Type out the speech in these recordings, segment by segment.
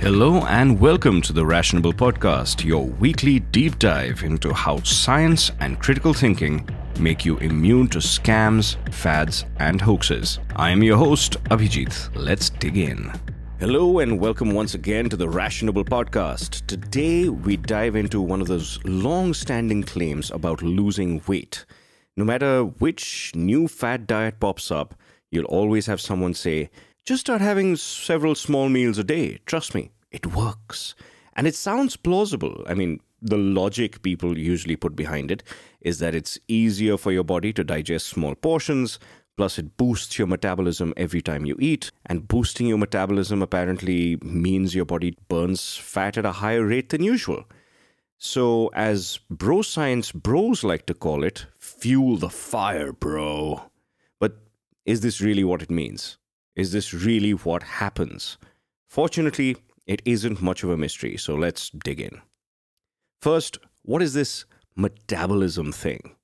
Hello and welcome to the Rationable Podcast, your weekly deep dive into how science and critical thinking make you immune to scams, fads, and hoaxes. I am your host, Abhijit. Let's dig in. Hello and welcome once again to the Rationable Podcast. Today we dive into one of those long standing claims about losing weight. No matter which new fad diet pops up, you'll always have someone say, just start having several small meals a day. Trust me, it works. And it sounds plausible. I mean, the logic people usually put behind it is that it's easier for your body to digest small portions, plus it boosts your metabolism every time you eat. And boosting your metabolism apparently means your body burns fat at a higher rate than usual. So, as bro science bros like to call it, fuel the fire, bro. But is this really what it means? Is this really what happens? Fortunately, it isn't much of a mystery, so let's dig in. First, what is this metabolism thing?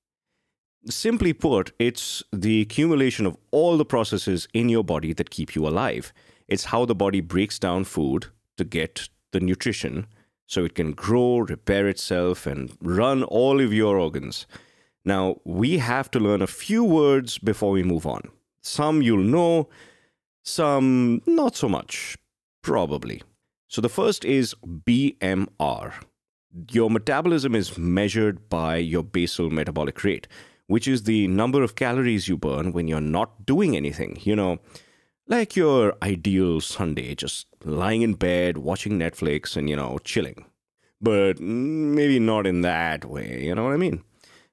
Simply put, it's the accumulation of all the processes in your body that keep you alive. It's how the body breaks down food to get the nutrition so it can grow, repair itself, and run all of your organs. Now, we have to learn a few words before we move on. Some you'll know, some not so much, probably. So the first is BMR. Your metabolism is measured by your basal metabolic rate, which is the number of calories you burn when you're not doing anything. You know, like your ideal Sunday, just lying in bed, watching Netflix, and, you know, chilling. But maybe not in that way, you know what I mean?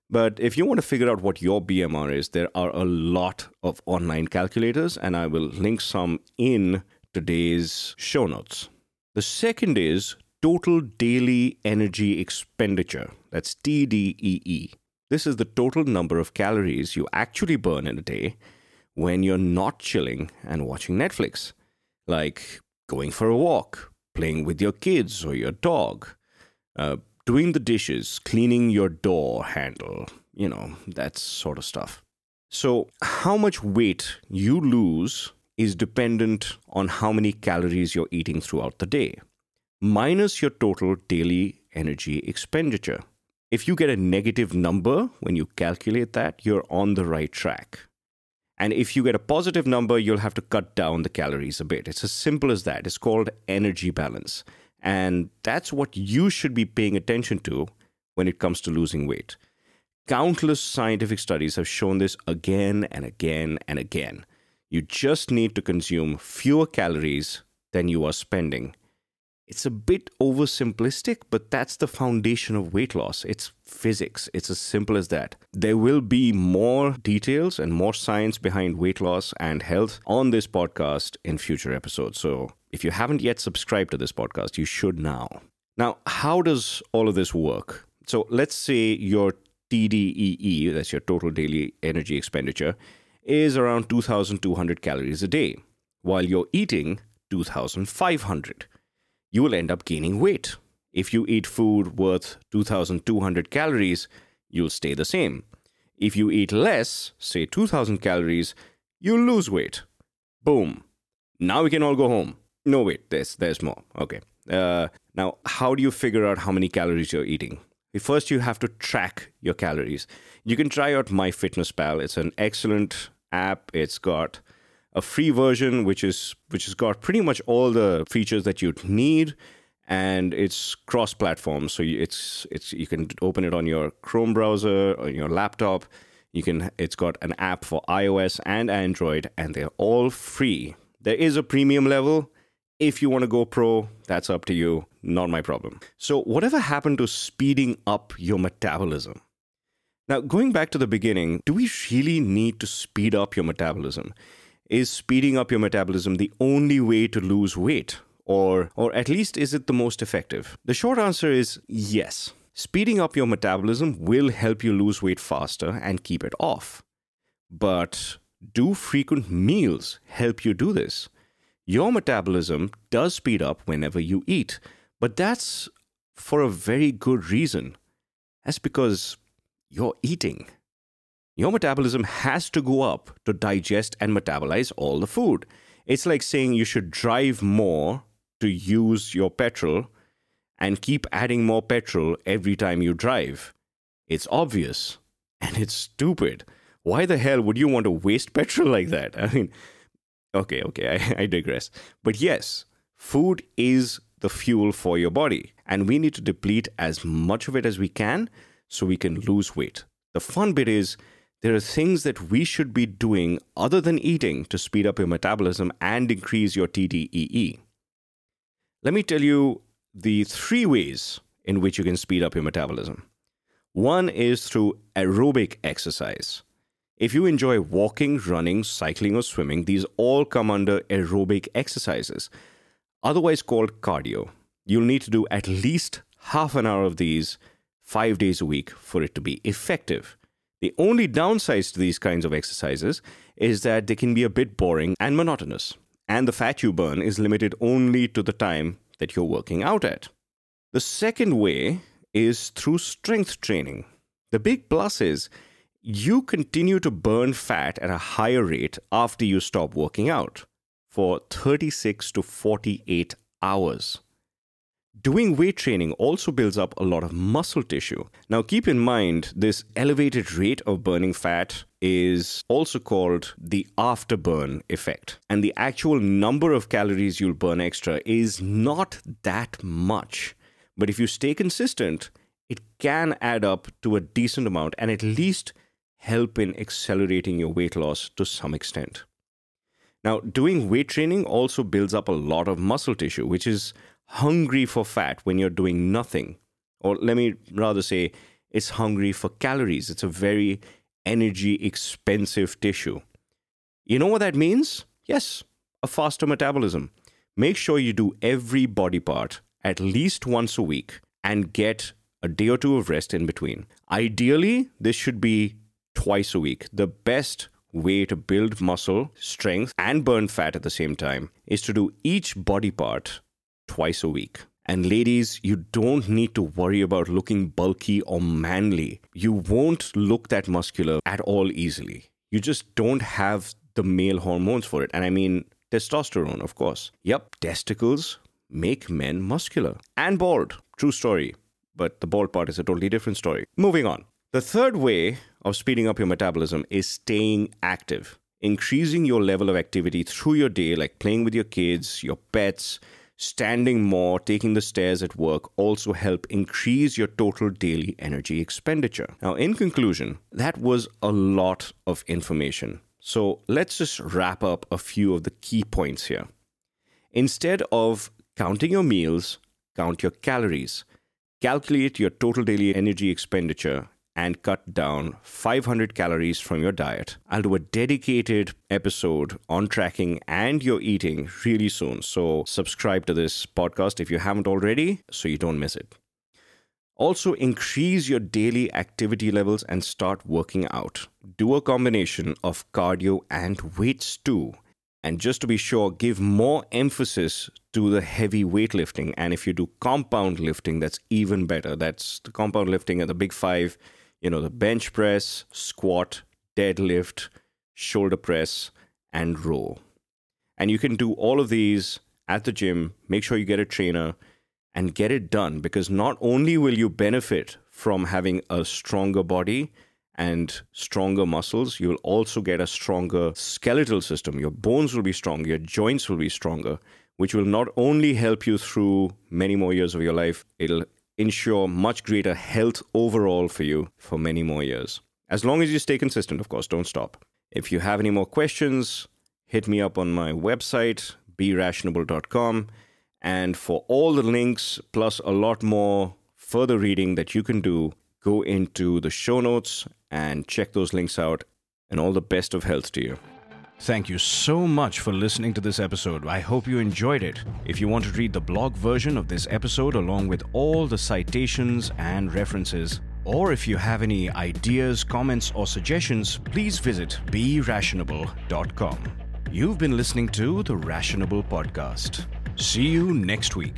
But if you want to figure out what your BMR is, there are a lot of online calculators, and I will link some in today's show notes. The second is total daily energy expenditure. That's TDEE. This is the total number of calories you actually burn in a day when you're not chilling and watching Netflix, like going for a walk, playing with your kids or your dog, uh, doing the dishes, cleaning your door handle, you know, that sort of stuff. So, how much weight you lose is dependent on how many calories you're eating throughout the day, minus your total daily energy expenditure. If you get a negative number when you calculate that, you're on the right track. And if you get a positive number, you'll have to cut down the calories a bit. It's as simple as that. It's called energy balance. And that's what you should be paying attention to when it comes to losing weight. Countless scientific studies have shown this again and again and again. You just need to consume fewer calories than you are spending. It's a bit oversimplistic, but that's the foundation of weight loss. It's physics. It's as simple as that. There will be more details and more science behind weight loss and health on this podcast in future episodes. So if you haven't yet subscribed to this podcast, you should now. Now, how does all of this work? So let's say your TDEE, that's your total daily energy expenditure, is around 2,200 calories a day, while you're eating 2,500 you will end up gaining weight. If you eat food worth 2,200 calories, you'll stay the same. If you eat less, say 2,000 calories, you'll lose weight. Boom. Now we can all go home. No, wait, there's, there's more. Okay. Uh, now, how do you figure out how many calories you're eating? First, you have to track your calories. You can try out MyFitnessPal. It's an excellent app. It's got a free version which is which has got pretty much all the features that you'd need and it's cross platform so it's it's you can open it on your chrome browser or your laptop. You can it's got an app for ios and android and they're all free. There is a premium level. If you want to go pro that's up to you. Not my problem. So whatever happened to speeding up your metabolism? Now going back to the beginning do we really need to speed up your metabolism is speeding up your metabolism the only way to lose weight? Or, or at least is it the most effective? The short answer is yes. Speeding up your metabolism will help you lose weight faster and keep it off. But Do frequent meals help you do this? Your metabolism does speed up whenever you eat, but that's for a very good reason. That's because you're eating. Your metabolism has to go up to digest and metabolize all the food. It's like saying you should drive more to use your petrol and keep adding more petrol every time you drive. It's obvious and it's stupid. Why the hell would you want to waste petrol like that? I mean, okay, okay, I, I digress. But yes, food is the fuel for your body, and we need to deplete as much of it as we can so we can lose weight. The fun bit is there are things that we should be doing other than eating to speed up your metabolism and increase your TDEE. Let me tell you the three ways in which you can speed up your metabolism. One is through aerobic exercise. If you enjoy walking, running, cycling, or swimming, these all come under aerobic exercises, otherwise called cardio. You'll need to do at least half an hour of these five days a week for it to be effective. The only downside to these kinds of exercises is that they can be a bit boring and monotonous, and the fat you burn is limited only to the time that you're working out at. The second way is through strength training. The big plus is you continue to burn fat at a higher rate after you stop working out for 36 to 48 hours. Doing weight training also builds up a lot of muscle tissue. Now, keep in mind, this elevated rate of burning fat is also called the afterburn effect. And the actual number of calories you'll burn extra is not that much. But if you stay consistent, it can add up to a decent amount and at least help in accelerating your weight loss to some extent. Now, doing weight training also builds up a lot of muscle tissue, which is hungry for fat when you're doing nothing. Or let me rather say, it's hungry for calories. It's a very energy expensive tissue. You know what that means? Yes, a faster metabolism. Make sure you do every body part at least once a week and get a day or two of rest in between. Ideally, this should be twice a week. The best way to build muscle strength and burn fat at the same time is to do each body part twice a week. And ladies, you don't need to worry about looking bulky or manly. You won't look that muscular at all easily. You just don't have the male hormones for it. And I mean testosterone, of course. Yep, testicles make men muscular and bald. True story. But the bald part is a totally different story. Moving on. The third way of speeding up your metabolism is staying active, increasing your level of activity through your day, like playing with your kids, your pets, standing more, taking the stairs at work also help increase your total daily energy expenditure. Now, in conclusion, that was a lot of information. So let's just wrap up a few of the key points here. Instead of counting your meals, count your calories. Calculate your total daily energy expenditure and cut down 500 calories from your diet. I'll do a dedicated episode on tracking and your eating really soon. So, subscribe to this podcast if you haven't already so you don't miss it. Also, increase your daily activity levels and start working out. Do a combination of cardio and weights too. And just to be sure, give more emphasis to the heavy weightlifting. And if you do compound lifting, that's even better. That's the compound lifting at the big five you know, the bench press, squat, deadlift, shoulder press, and row. And you can do all of these at the gym. Make sure you get a trainer and get it done because not only will you benefit from having a stronger body and stronger muscles, you will also get a stronger skeletal system. Your bones will be stronger, your joints will be stronger, which will not only help you through many more years of your life, it'll ensure much greater health overall for you for many more years. As long as you stay consistent, of course, don't stop. If you have any more questions, hit me up on my website, berationable.com. And for all the links, plus a lot more further reading that you can do, go into the show notes and check those links out. And all the best of health to you. Thank you so much for listening to this episode. I hope you enjoyed it. If you want to read the blog version of this episode along with all the citations and references, or if you have any ideas, comments, or suggestions, please visit berationable.com. You've been listening to the Rationable Podcast. See you next week.